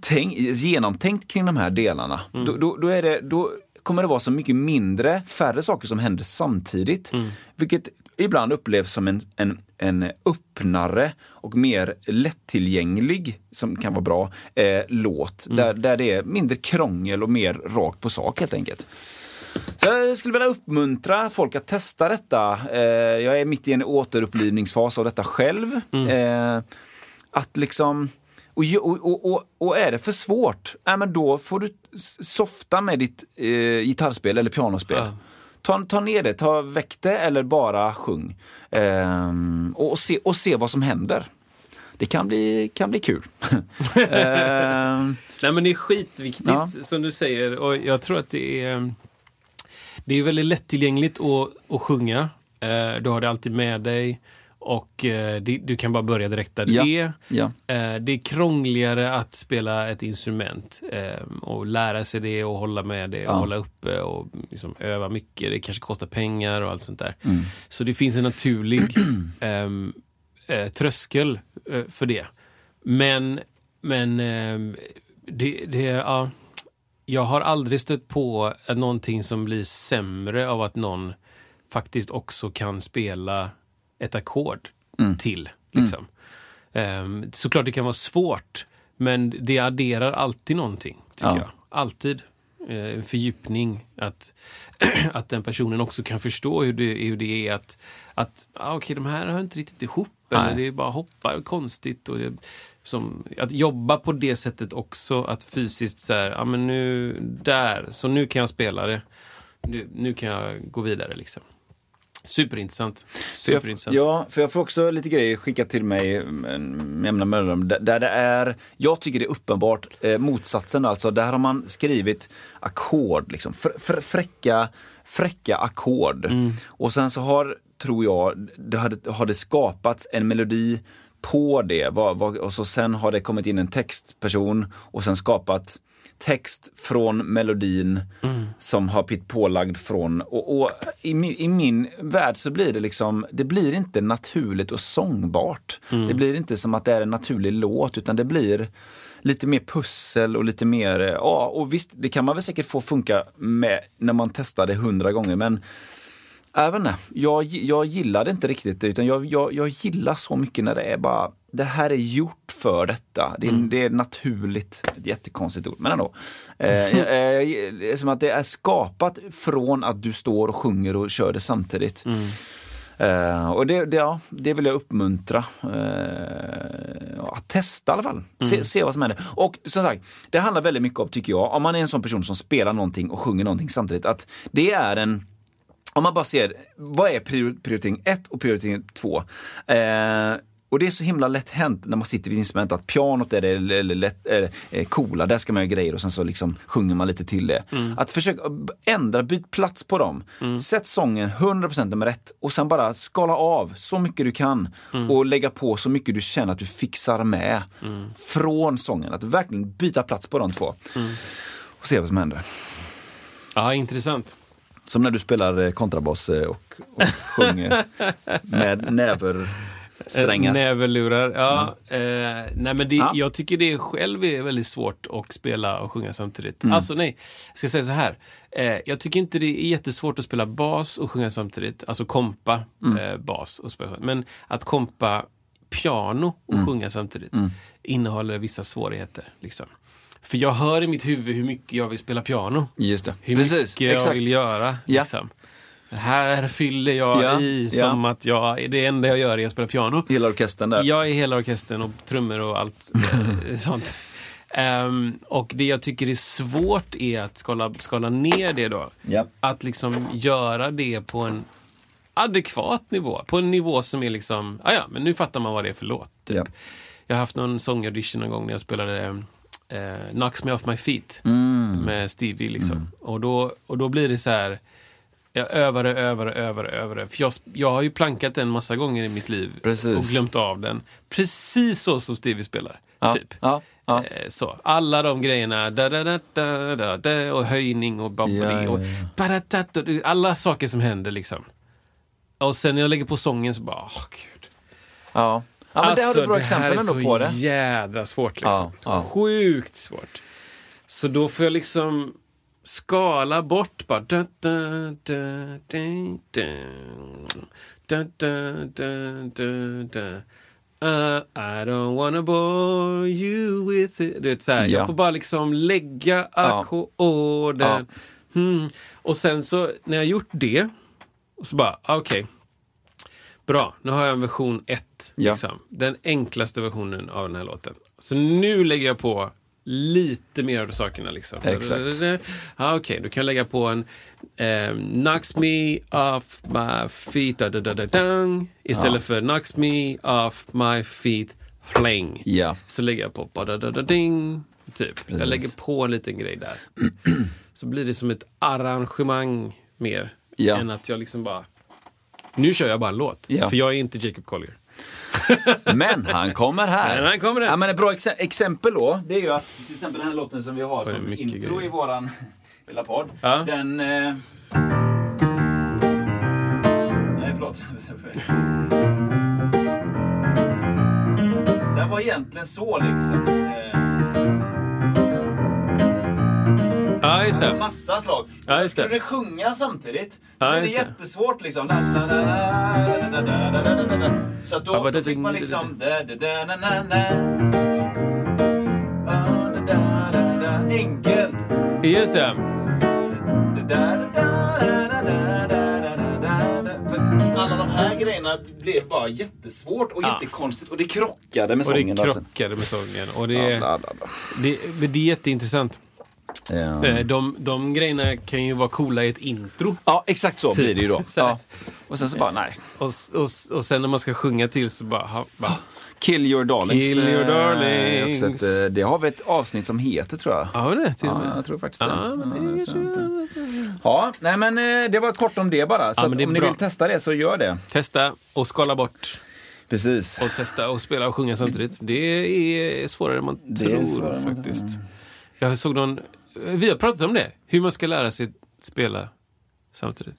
tänk, genomtänkt kring de här delarna, då, då, då, är det, då kommer det vara så mycket mindre, färre saker som händer samtidigt. Vilket ibland upplevs som en, en, en öppnare och mer lättillgänglig, som kan vara bra, eh, låt. Där, där det är mindre krångel och mer rakt på sak helt enkelt. Så jag skulle vilja uppmuntra folk att testa detta. Eh, jag är mitt i en återupplivningsfas av detta själv. Eh, att liksom... Och, och, och, och, är det för svårt, äh, men då får du softa med ditt eh, gitarrspel eller pianospel. Ja. Ta, ta ner det, ta väck det eller bara sjung. Ehm, och, och, se, och se vad som händer. Det kan bli, kan bli kul. Ehm, Nej men det är skitviktigt Ja. som du säger och jag tror att det är Det är väldigt lättillgängligt att, att sjunga. Eh, Du har det alltid med dig och eh, det, du kan bara börja direkt där Ja. du är. ja. Eh, Det är krångligare att spela ett instrument eh, och lära sig det och hålla med det och Ja. hålla uppe och liksom öva mycket. Det kanske kostar pengar och allt sånt där. Mm. Så det finns en naturlig ehm, eh, tröskel eh, för det. Men, men ehm, det, det, ja, jag har aldrig stött på någonting som blir sämre av att någon faktiskt också kan spela ett ackord till. Liksom. Ehm, såklart det kan vara svårt, men det adderar alltid någonting. Tycker Ja. jag. Alltid. Eh, En fördjupning. Att, att den personen också kan förstå hur det, hur det är att, att ah, okej, de här hör inte riktigt ihop. Eller det är bara hoppar konstigt. Och det, som, att jobba på det sättet också, att fysiskt så här, ja men nu, där, så nu kan jag spela det. Nu, nu kan jag gå vidare liksom. Superintressant. För jag, Superintressant. ja, för jag får också lite grejer skickat till mig med jämna mellanrum. Där, det är, jag tycker det är uppenbart eh, motsatsen. Alltså, där har man skrivit ackord, liksom, fr, fr, fräcka, fräcka ackord. Mm. Och sen så har, tror jag, det hade, har det skapats en melodi på det. Vad, vad, och så sen har det kommit in en textperson och sen skapat text från melodin som har blivit pålagd från, och, och i, min, i min värld så blir det liksom, det blir inte naturligt och sångbart. Det blir inte som att det är en naturlig låt utan det blir lite mer pussel och lite mer, ja och visst det kan man väl säkert få funka med när man testar det hundra gånger men inte, jag, jag gillar det inte riktigt utan jag, jag, jag gillar så mycket när det är bara, det här är gjort för detta. Det är, det är naturligt, ett jättekonstigt ord, men ändå. Eh, eh, som att det är skapat från att du står och sjunger och kör det samtidigt. Eh, och det, det, ja, det vill jag uppmuntra. Eh, att testa i alla fall. Se, se vad som händer. Och som sagt, det handlar väldigt mycket om, tycker jag, om man är en sån person som spelar någonting och sjunger någonting samtidigt, att det är en om man bara ser, vad är prior- prioritering 1 och prioritering 2? Eh, och det är så himla lätt hänt när man sitter vid instrument att pianot är det eller, lätt, eller, eh, coola, där ska man göra grejer och sen så liksom sjunger man lite till det. Att försöka ändra, byt plats på dem. Sätt sången 100% nummer ett och sen bara skala av så mycket du kan och lägga på så mycket du känner att du fixar med från sången. Att verkligen byta plats på de två. Och se vad som händer. Ja, intressant. Som när du spelar eh, kontrabas eh, och, och sjunger med näversträngar. Näverlurar. Ja. Eh, nej, men det, Ja. Jag tycker det själv är väldigt svårt att spela och sjunga samtidigt. Mm. Alltså nej, jag ska säga så här. Eh, jag tycker inte det är jättesvårt att spela bas och sjunga samtidigt. Alltså kompa Mm. eh, bas och spela. Men att kompa piano och Mm. sjunga samtidigt innehåller vissa svårigheter. Liksom. För jag hör i mitt huvud hur mycket jag vill spela piano. Just det. Hur Precis, mycket jag exakt. vill göra. Ja. Liksom. Här fyller jag Ja, i ja. som att jag, det enda jag gör är att spela piano. Hela orkestern där. Jag är hela orkestern och trummor och allt eh, sånt. Ehm, och det jag tycker är svårt är att skala, skala ner det då. Ja. Att liksom göra det på en adekvat nivå. På en nivå som är liksom, ah, ja men nu fattar man vad det är för låt. Typ. Ja. Jag har haft någon sångaudition någon gång när jag spelade eh, Knocks Me Off My Feet Mm. med Stevie. Liksom. Och, då, och då blir det så här Jag övar det, övar det, övar det, övar. För jag, jag har ju plankat den massa gånger i mitt liv Precis. och glömt av den. Precis så som Stevie spelar. Ja, Typ. ja, ja. Eh, Så, alla de grejerna, da, da, da, da, da, da, och höjning och ja, och och alla saker som händer liksom. Och sen när jag lägger på sången så bara, åh gud. Ja men alltså, det har du alltså, bra exempel på det. är så jädra svårt liksom. Ja, Sjukt svårt. Så då får jag liksom skala bort bara. Uh, I don't wanna bore you with it. Du vet, så här, ja. Jag får bara liksom lägga ackorden. Ja. Mm. Och sen så när jag gjort det, så bara, okej, okay, Bra, nu har jag en version 1. Ja. Liksom. Den enklaste versionen av den här låten. Så nu lägger jag på lite mer av de sakerna. Liksom. Exakt. Ah, Okej, då kan jag lägga på en eh, Knocks me off my feet da, da, da, da, dang, istället för Knocks me off my feet fling. Ja. Så lägger jag på ba, da, da, da, ding. Typ. Jag lägger på en liten grej där. Så blir det som ett arrangemang mer. Ja. Än att jag liksom bara... Nu kör jag bara en låt. Ja. För jag är inte Jacob Collier. Men han kommer här. Men han kommer här. Ja, men ett bra exe- exempel då, det är ju att till exempel den här låten som vi har som intro grejer. i våran lilla podd. Ja. Den... Eh... Nej, förlåt. Den var egentligen så liksom. Eh... Ja, just det. Massa slag. Ja, så skulle det sjunga samtidigt. Ja, det är jättesvårt liksom. Så då, då fick man liksom... Enkelt. Just det. Alla de här grejerna blev bara jättesvårt och ja. jättekonstigt och det krockade med sången. Och det krockade med sången. Och det, är, det, det är jätteintressant. Ja. Eh, De, de grejerna kan ju vara coola i ett intro. Ja, exakt så Typ. blir det ju då. Ja. Och sen så bara, nej. Och, och, och sen när man ska sjunga till så bara... Ha, bara Kill your darlings. Kill your eh, darlings. ett, eh, det har vi ett avsnitt som heter tror jag. ja, det till och Ja, jag tror faktiskt det. Ja, men det inte. Ja, nej men det var kort om det bara. Så Ja, det om ni bra. vill testa det så gör det. Testa och skala bort. Precis. Och testa och spela och sjunga samtidigt. Det är svårare än man Det tror svårare man faktiskt. Jag såg någon... Vi har pratat om det. Hur man ska lära sig spela samtidigt.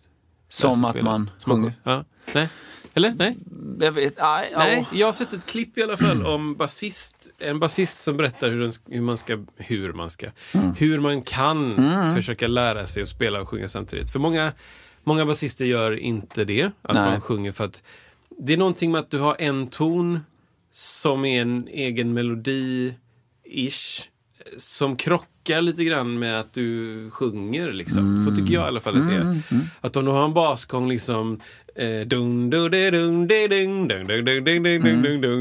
Som att spela. man sjunger. Ja. Nej? Eller? Nej? Jag vet, nej, Nej, ja. jag har sett ett klipp i alla fall om basist, en basist som berättar hur, den, hur man ska, hur man ska, Mm. hur man kan försöka lära sig att spela och sjunga samtidigt. För många, många basister gör inte det, att Nej. man sjunger för att det är någonting med att du har en ton som är en egen melodi-ish, som krockar krockar lite grann med att du sjunger. Liksom. Mm. Så tycker jag i alla fall att det är. Mm. mm. Att om du har en basgång liksom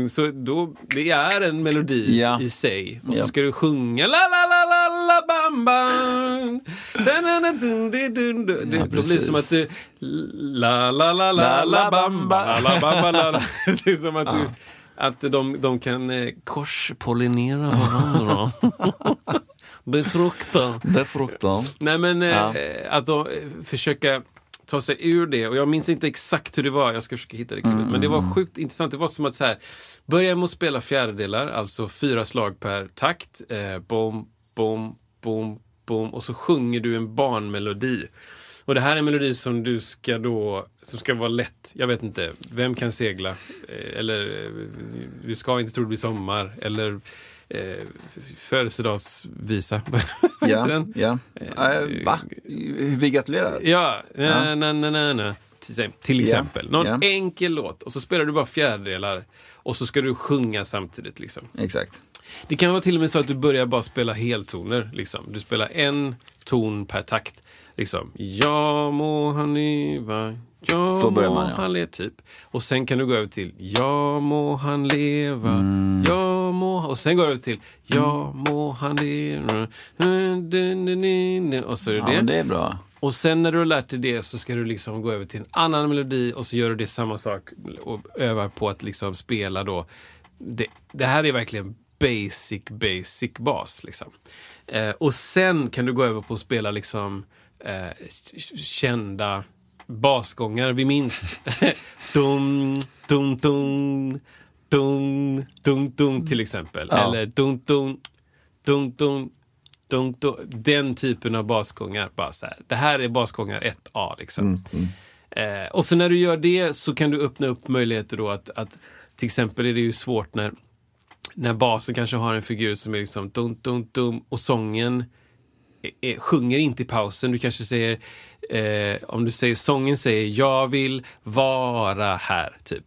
så då, det är en melodi ja. i sig. Och så ska du sjunga la la la la la bam bam. Det ja, blir som att du la la la la la bam bam. Det är som att du att de, de kan eh, korspollinera varandra. Befrukta. Fruktan. Nej men eh, Ja. att de, eh, försöka ta sig ur det. Och jag minns inte exakt hur det var, jag ska försöka hitta det klippet. Men det var sjukt intressant. Det var som att så här, börja med att spela fjärdedelar, alltså fyra slag per takt. Eh, bom, bom, bom, bom. Och så sjunger du en barnmelodi. Och det här är en melodi som du ska då, som ska vara lätt. Jag vet inte, vem kan segla? Eh, eller eh, du ska inte tro det blir sommar. Eller eh, födelsedagsvisa. Ja, den? ja. Eh, va? Vi gratulerar. Ja, Ja. na, na, na, na. Till, exempel. Någon ja. enkel låt och så spelar du bara fjärdedelar och så ska du sjunga samtidigt. Liksom. Exakt. Det kan vara till och med så att du börjar bara spela heltoner. Liksom. Du spelar en ton per takt. Liksom, ja må han leva, ja Så börjar man, ja. han leva, typ. Och sen kan du gå över till ja må han leva, Mm. ja må Och sen går du över till ja må han leva, och så är det Ja, det. det är bra. Och sen när du har lärt dig det så ska du liksom gå över till en annan melodi och så gör du det samma sak och övar på att liksom spela då. Det, det här är verkligen basic, basic bas. Liksom. Eh, och sen kan du gå över på att spela liksom eh, kända basgångar vi minns. dum, dum, dum, dum, dum, dum till exempel. Ja. Eller dum, dum, dum, dum, dum, dum. Den typen av basgångar. Bara så här. Det här är basgångar 1A liksom. Eh, och så när du gör det så kan du öppna upp möjligheter då att, att till exempel är det ju svårt när, när basen kanske har en figur som är liksom dum, dum, dum och sången är, är, sjunger inte i pausen. Du kanske säger, eh, om du säger sången säger jag vill vara här, typ.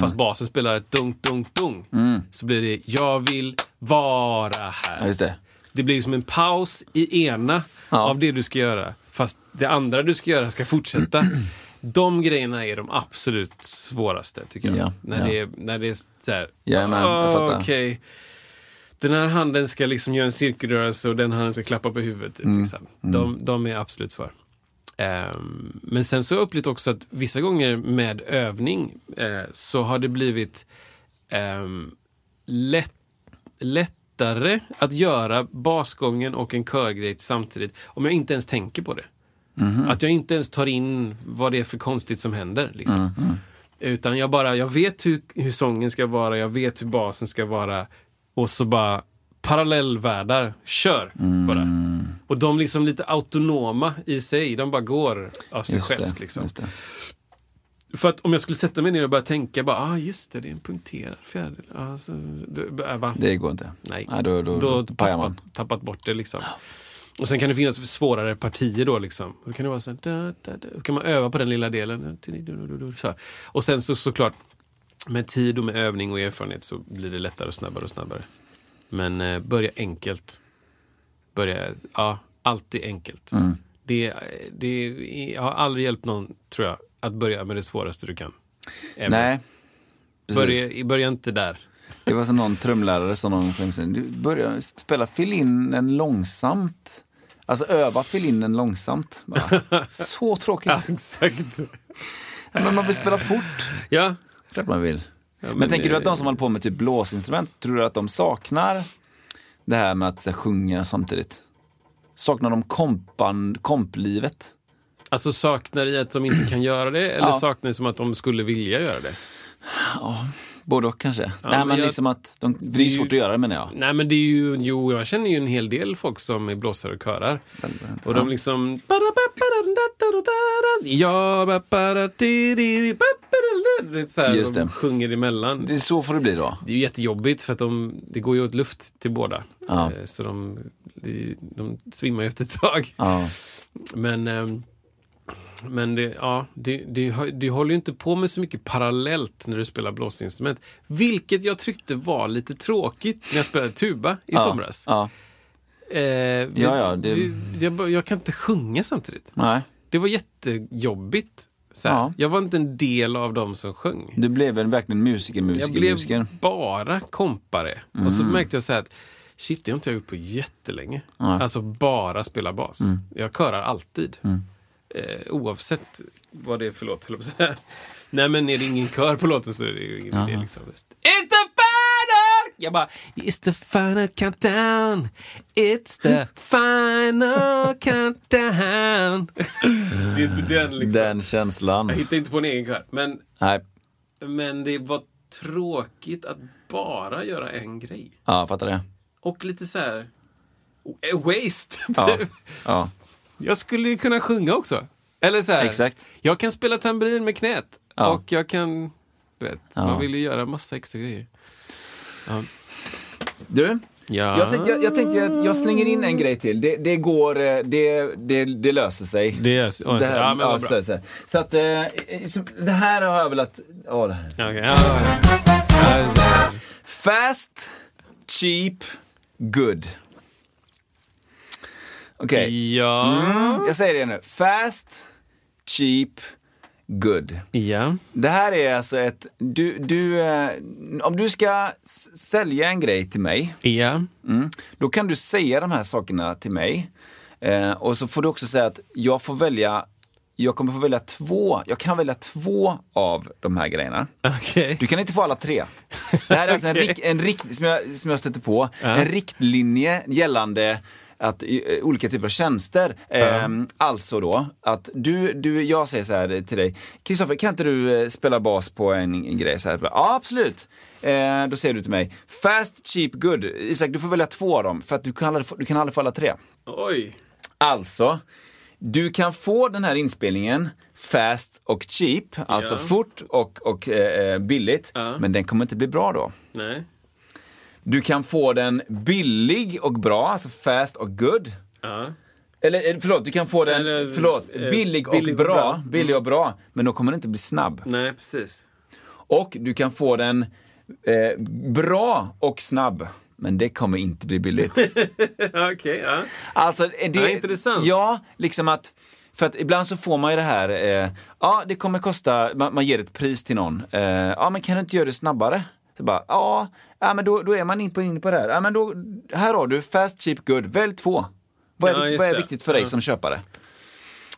Fast basen spelar ett dunk, dunk, dunk. Så blir det jag vill vara här. Ja, det. Det blir som en paus i ena Ja. av det du ska göra. Fast det andra du ska göra ska fortsätta. De grejerna är de absolut svåraste tycker jag. Ja, när, ja. Det är, när det är så här. Jajamän, jag "Ah, fattar." Okej. Den här handen ska liksom göra en cirkelrörelse och den handen ska klappa på huvudet. Typ, Mm, liksom. de, de är absolut svåra. Ehm, men sen så har jag upplevt också att vissa gånger med övning eh, så har det blivit ehm, lätt, lättare att göra basgången och en körgrej samtidigt om jag inte ens tänker på det. Att jag inte ens tar in vad det är för konstigt som händer. Liksom. Utan jag bara, jag vet hur, hur sången ska vara, jag vet hur basen ska vara. Och så bara parallellvärldar, kör bara. Och de liksom lite autonoma i sig, de bara går av sig självt. Liksom. För att om jag skulle sätta mig ner och börja tänka, bara, ah just det, det är en punkterad fjäril. Ah, så, det, äh? Det går inte. Nej, Nej, då, då, då då pajar man. tappat, bort det liksom. Och sen kan det finnas svårare partier då liksom. Då kan det vara så här, da, da, da. Då kan man öva på den lilla delen. Så. Och sen så såklart, med tid och med övning och erfarenhet så blir det lättare och snabbare och snabbare. Men eh, börja enkelt. Börja, ja, alltid enkelt. Mm. Det, det har aldrig hjälpt någon, tror jag, att börja med det svåraste du kan. Ever. Nej. Börja, börja inte där. Det var som någon trumlärare som någon gång sen, du börjar spela filinen långsamt. Alltså öva filinen långsamt. Bara, så tråkigt. exakt. Men man vill spela fort. Ja, Klart man vill. Men men, tänker du att det- de som håller på med typ blåsinstrument, tror du att de saknar det här med att här, sjunga samtidigt? Saknar de kompan, komplivet? Alltså saknar i att de inte kan göra det eller Ja. saknar i som att de skulle vilja göra det? Både och kanske. Nej men men jag- liksom att, de, det är ju svårt att göra det menar jag. Nej men det är ju, jo jag känner ju en hel del folk som är blåsare och körar. Och de liksom... Ja, det är så här, Just de det. sjunger emellan. Det är så får det bli då. Det är ju jättejobbigt för att de, det går ju åt luft till båda. Ja. Eh, Så de, de, de svimmar ju efter ett tag. Ja. Men, ehm, men det, ja, det, det, du håller ju inte på med så mycket parallellt när du spelar blåsinstrument. Vilket jag tyckte var lite tråkigt när jag spelade tuba i ja. somras. Ja. Eh, Ja, ja, det- jag, bara- jag kan inte sjunga samtidigt. Nej, Det var jättejobbigt. Så här. Ja. Jag var inte en del av dem som sjöng. du blev väl verkligen musiker, musiker, Jag blev musiker. bara kompare. Och så märkte jag så här att shit, det har inte jag gjort på jättelänge. Nej. Alltså bara spela bas. Jag körar alltid. Eh, oavsett vad det är för låt. Nej men är det ingen kör på låten så är det ju ingen idé liksom. It's the final! Jag bara, it's the final countdown. It's the final countdown. det är inte den liksom. Den känslan. Jag hittar inte på en egen kör. Men Nej, men det var tråkigt att bara göra en grej. ja, fattar det. Och lite så här... Waste. Ja, typ. ja. Jag skulle ju kunna sjunga också. Eller så här. Exakt. Jag kan spela tamburin med knät. Ja. Och jag kan... Du vet, Ja. man vill ju göra massa extra grejer. Du, Ja. jag tänkte, jag, jag tänkte att jag slänger in en grej till. Det, det går, eh, det, det, det löser sig. Det är... Oh, Det här, ja, men ja, så, så. så att, eh, så det här har jag velat... Ja, det här. Okej, ja, Fast, cheap, good. Okej, Ja. mm, jag säger det nu. Fast, cheap, good. Ja. Det här är alltså ett, du, du, eh, om du ska sälja en grej till mig, Ja. mm, då kan du säga de här sakerna till mig. Eh, och så får du också säga att jag får välja, jag kommer få välja två, jag kan välja två av de här grejerna. Okej. Du kan inte få alla tre. Det här är alltså en, Okej. rik, en rikt, som, jag, som jag stötte på, Ja. en riktlinje gällande att, eh, olika typer av tjänster. Ehm, alltså då, att du, du, jag säger så här till dig, Kristoffer kan inte du eh, spela bas på en, en grej? Så här, ja absolut. Eh, då säger du till mig, fast, cheap, good. Isak, du får välja två av dem för att du kan aldrig, du kan aldrig få alla tre. Oj. Alltså, du kan få den här inspelningen fast och cheap, alltså Ja. fort och, och eh, billigt, Ja. men den kommer inte bli bra då. Nej. Du kan få den billig och bra, alltså fast och good. Ja. Eller eh, förlåt, du kan få den, Eller, förlåt, eh, billig och billig och bra, bra. Mm. billig och bra, men då kommer den inte bli snabb. Nej, precis. Och du kan få den eh, bra och snabb, men det kommer inte bli billigt. Okej, ja. Alltså, eh, det, Ja, intressant. Ja, liksom att för att ibland så får man ju det här, eh, ja det kommer kosta, man, man ger ett pris till någon. Eh, ja men kan du inte göra det snabbare? Så bara, ja, ja men då, då är man in på, in på det här. Ja men då, här har du fast, cheap, good, välj två. Vad är, Ja, vikt, just vad är viktigt för dig som köpare?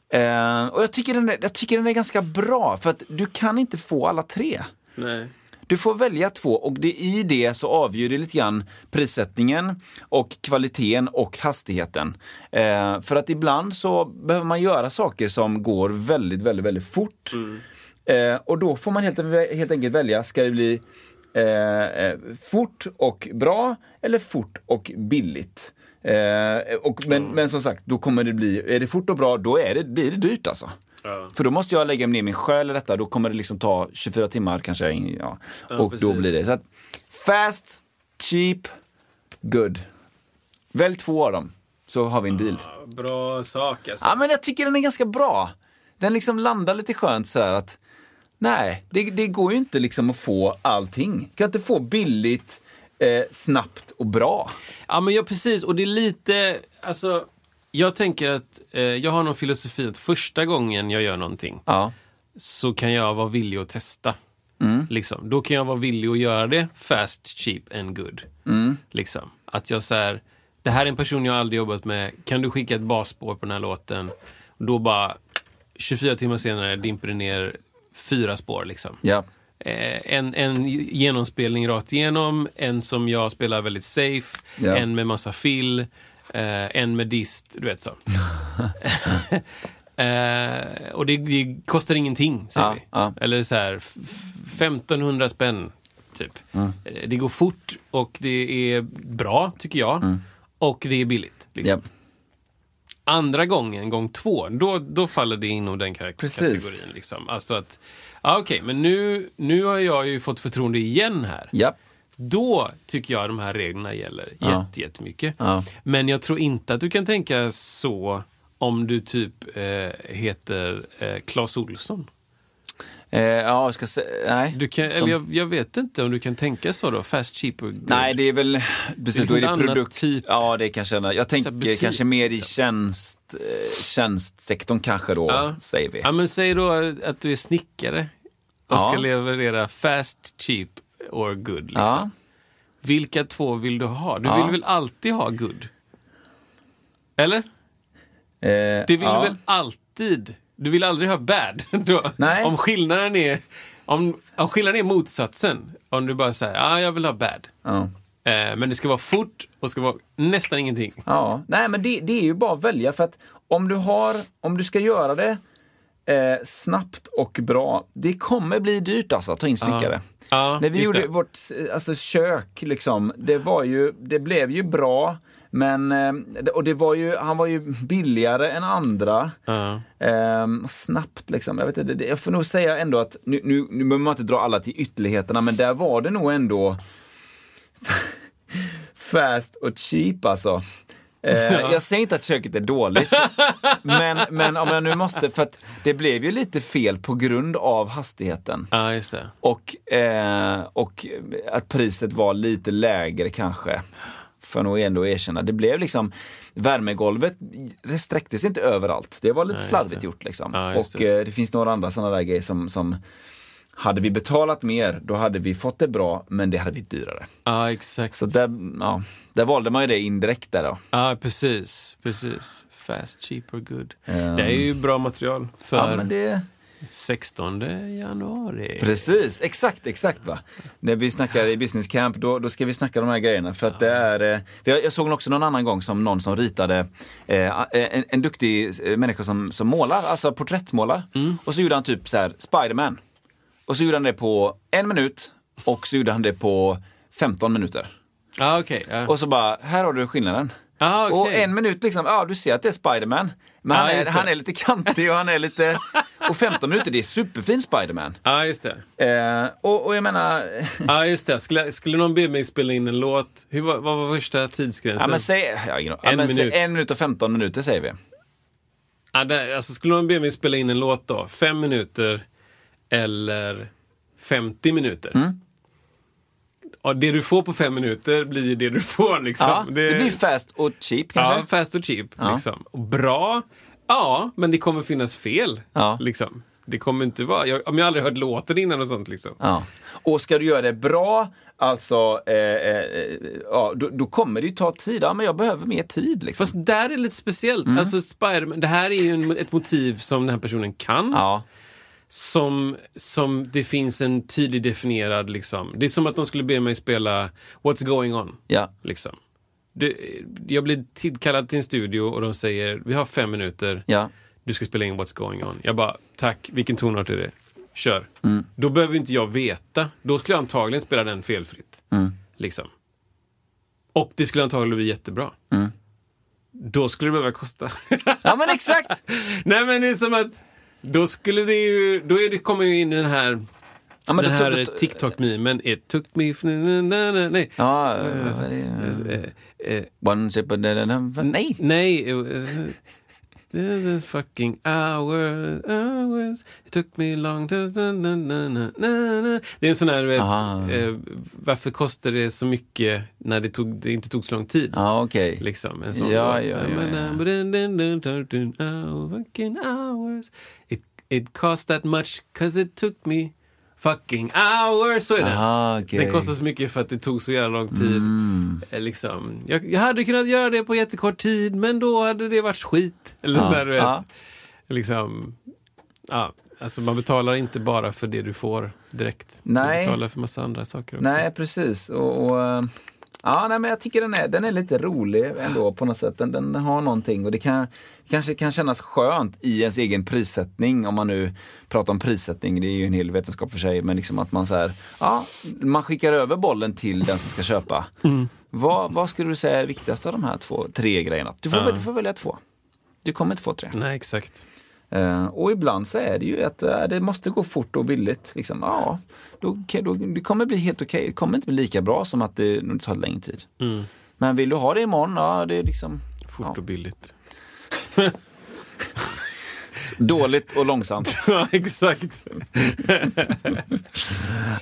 Eh, och jag tycker, den är, jag tycker den är ganska bra, för att du kan inte få alla tre. Nej. Du får välja två och det, i det så avgör det lite grann prissättningen och kvaliteten och hastigheten. Eh, för att ibland så behöver man göra saker som går väldigt, väldigt, väldigt fort. Eh, och då får man helt, helt enkelt välja, ska det bli eh, eh, fort och bra eller fort och billigt? Eh, och, men, men som sagt, då kommer det bli, är det fort och bra, då är det, blir det dyrt alltså. Ja. För då måste jag lägga ner min själ i detta, då kommer det liksom ta 24 timmar kanske. Ja. Ja, och då precis. blir det. Så att, fast, cheap, good. Välj två av dem, så har vi en deal. Bra sak alltså. Ja men jag tycker den är ganska bra. Den liksom landar lite skönt sådär att Nej, det, det går ju inte liksom att få allting. Du kan inte få billigt, eh, snabbt och bra. Ja, men ja, precis. Och det är lite, alltså, jag tänker att eh, jag har någon filosofi att första gången jag gör någonting Ja. så kan jag vara villig att testa. Mm. Liksom. Då kan jag vara villig att göra det fast, cheap and good. Mm. Liksom. Att jag säger, det här är en person jag aldrig jobbat med, kan du skicka ett basspår på den här låten? Och då bara 24 timmar senare dimper det ner fyra spår. Liksom. Ja. Eh, en, en genomspelning rakt igenom, en som jag spelar väldigt safe, Ja. en med massa fill, eh, en med dist, du vet så. eh, och det, det kostar ingenting, säger Ja, vi. ja. Eller så här, f- f- 1500 spänn, typ. Mm. Eh, Det går fort och det är bra, tycker jag. Och det är billigt. Liksom. Mm. Andra gången, gång två, då, då faller det inom den kategorin. Liksom. Alltså att, ja, okej, men nu, nu har jag ju fått förtroende igen här. Japp. Då tycker jag de här reglerna gäller Ja. jätte, jättemycket. Ja. Men jag tror inte att du kan tänka så om du typ eh, heter eh, Clas Olsson. Eh, ja, jag ska säga, nej. Du kan, Som- eller jag, jag vet inte om du kan tänka så då, fast, cheap och good. Nej, det är väl, precis, då är liksom det ett annat produkt. typ. Ja, det kanske, jag Så tänker butik, kanske mer i tjänst, eh, tjänstsektorn kanske då, Ja. säger vi. Ja, men säg då att du är snickare och Ja. ska leverera fast, cheap or good. Liksom. Ja. Vilka två vill du ha? Du vill väl alltid ha good? Eller? Eh, Det vill du väl alltid? Du vill aldrig ha bad? Då, Nej. Om skillnaden är om, om skillnaden är motsatsen, om du bara säger ja, ah, jag vill ha bad. Ja. Eh, men det ska vara fort och ska vara nästan ingenting. Ja, nej men det, det är ju bara att välja för att om du har, om du ska göra det eh, snabbt och bra, det kommer bli dyrt alltså att ta in snickare. Ja, När vi gjorde det. vårt eh, alltså, kök, liksom, det, var ju, det blev ju bra, men eh, och det var ju, han var ju billigare än andra. Ja. Ehm, snabbt liksom. Jag, vet inte, jag får nog säga ändå att, nu, nu, nu behöver man inte dra alla till ytterligheterna, men där var det nog ändå fast och cheap alltså. Eh, Jag säger inte att köket är dåligt, men, men om jag nu måste, för att det blev ju lite fel på grund av hastigheten. ja, just det. Och, eh, och att priset var lite lägre kanske. För nog ändå erkänna. Det blev liksom, värmegolvet det sträckte sig inte överallt. Det var lite just slarvigt gjort liksom. Ja, och det. eh, det finns några andra sådana där grejer som, som hade vi betalat mer, då hade vi fått det bra, men det hade blivit dyrare. Ja, exakt. Så där, ja, där valde man ju det indirekt där då. Ja, precis. precis. Fast, cheap or good. Ehm. Det är ju bra material för... Ja, det, 16 januari. Precis, exakt, exakt va. När vi snackar i business camp, då, då ska vi snacka de här grejerna. För att det är, eh, jag, såg också någon annan gång som någon som ritade, eh, en, en duktig eh, människa som, som målar, alltså porträttmålar. Och så gjorde han typ så här, Spiderman. Och så gjorde han det på en minut och så gjorde han det på 15 minuter. Ja, okej. ja. Och så bara, här har du skillnaden. Ah, okej. Och en minut liksom, ja du ser att det är Spiderman. Men Ja, han, är, han är lite kantig och han är lite... Och 15 minuter, det är superfin Spiderman. Ja, just det. Eh, och, och jag menar, Ja, just det. Skulle, skulle någon be mig spela in en låt, hur, vad var första tidsgränsen? ja, men säg, ja, ingen- ja, En men säg minut. en minut och 15 minuter säger vi. Ja, det, alltså, skulle någon be mig spela in en låt då, fem minuter eller 50 minuter? Mm. Ja, det du får på fem minuter blir ju det du får. Liksom. Ja, det blir fast och cheap kanske. Ja, fast och cheap. Ja. Liksom. Och bra, ja, men det kommer finnas fel. Ja. Liksom. Det kommer inte vara, jag, om jag aldrig hört låten innan och sånt. Liksom. Ja. Och ska du göra det bra, alltså, eh, eh, ja, då, då kommer det ju ta tid. Ja, men jag behöver mer tid. Liksom. Fast där är det lite speciellt. Mm. Alltså Spiderman, det här är ju en, ett motiv som den här personen kan. Ja. Som, som det finns en tydlig definierad, liksom. Det är som att de skulle be mig spela What's going on. Ja. Liksom. Det, jag blir tillkallad till en studio och de säger vi har fem minuter, Ja. du ska spela in What's going on. Jag bara, tack, vilken tonart är det? Kör. Mm. Då behöver inte jag veta. Då skulle jag antagligen spela den felfritt. Mm. Liksom. Och det skulle antagligen bli jättebra. Mm. Då skulle det behöva kosta. ja, men exakt! Nej men det är som att då skulle det ju, då är det, kommer ju in den här Ja, men den här då- TikTok-memen, it took me... Nej. Ja, det? Eh, eh, One chip nej! Nej. The fucking hours, hours It took me long to... Na, na, na. Det är en sån här... Eh, varför kostar det så mycket när det, tog, det inte tog så lång tid? Ja, okej. Liksom, en sån Ja, ja, ja, hours. It, it cost that much cause it took me fucking hours. Så är det. Aha, okej. Den kostar så mycket för att det tog så jävla lång tid. Mm. Eh, Liksom. Jag, jag hade kunnat göra det på jättekort tid, men då hade det varit skit. Eller Ja, så där, du vet. ja. Liksom, ja, alltså man betalar inte bara för det du får direkt. Nej. Man betalar för massa andra saker också. Nej, precis. Och, och, eh, ja, nej, men jag tycker den är, den är lite rolig ändå på något sätt. Den, den har någonting och det kan, kanske kan kännas skönt i ens egen prissättning. Om man nu pratar om prissättning, det är ju en hel vetenskap för sig. Men liksom att man så här, ja, man skickar över bollen till den som ska köpa. Vad, vad skulle du säga är viktigast av de här två, tre grejerna? Du får, väl- du får välja två. Du kommer inte få tre. Nej, exakt. Eh, och ibland så är det ju att eh, det måste gå fort och billigt. Liksom, ja, då, då, det kommer bli helt okej. Det kommer inte bli lika bra som att det, det tar längre tid. Mm. Men vill du ha det imorgon, ja det är liksom Fort Ja. och billigt. dåligt och långsamt. ja, exakt.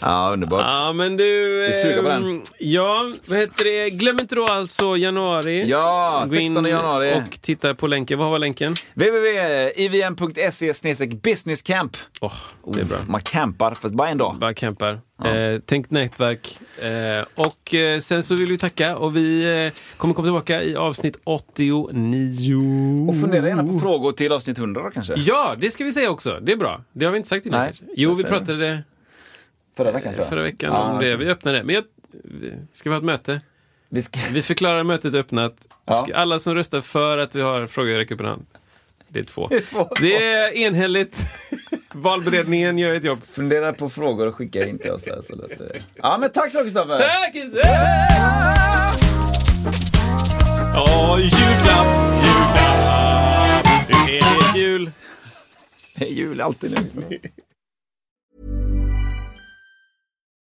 Ja, underbart. Ja, men du... Vi suger på den. ehm, Ja, vad heter det? Glöm inte då alltså januari. Ja, Gå in 16 januari. Och titta på länken. Vad var länken? www.ivm.se businesscamp. Åh, det är bra. Man campar, fast bara en dag. Bara campar. Eh, tänk nätverk. Eh, och eh, sen så vill vi tacka och vi eh, kommer komma tillbaka i avsnitt 89. Och fundera gärna på frågor till avsnitt 100 då kanske. Ja, det ska vi säga också. Det är bra. Det har vi inte sagt innan Nej, kanske. Jo, vi pratade Förra veckan tror jag. förra veckan Ja, om det. Vi öppnade det. Men jag, ska vi ha ett möte? Vi ska... Vi förklarar mötet öppnat. Ja. Alla som röstar för att vi har frågor räcker upp en hand. Det är två. Det är två. Det är enhälligt. Valberedningen gör ett jobb. Fundera på frågor och skicka in till oss. Här, så löser vi. Ja, men tack så Kristoffer! Tack! Åh, julklapp, julklapp! Det är det jul. Det är jul alltid nu.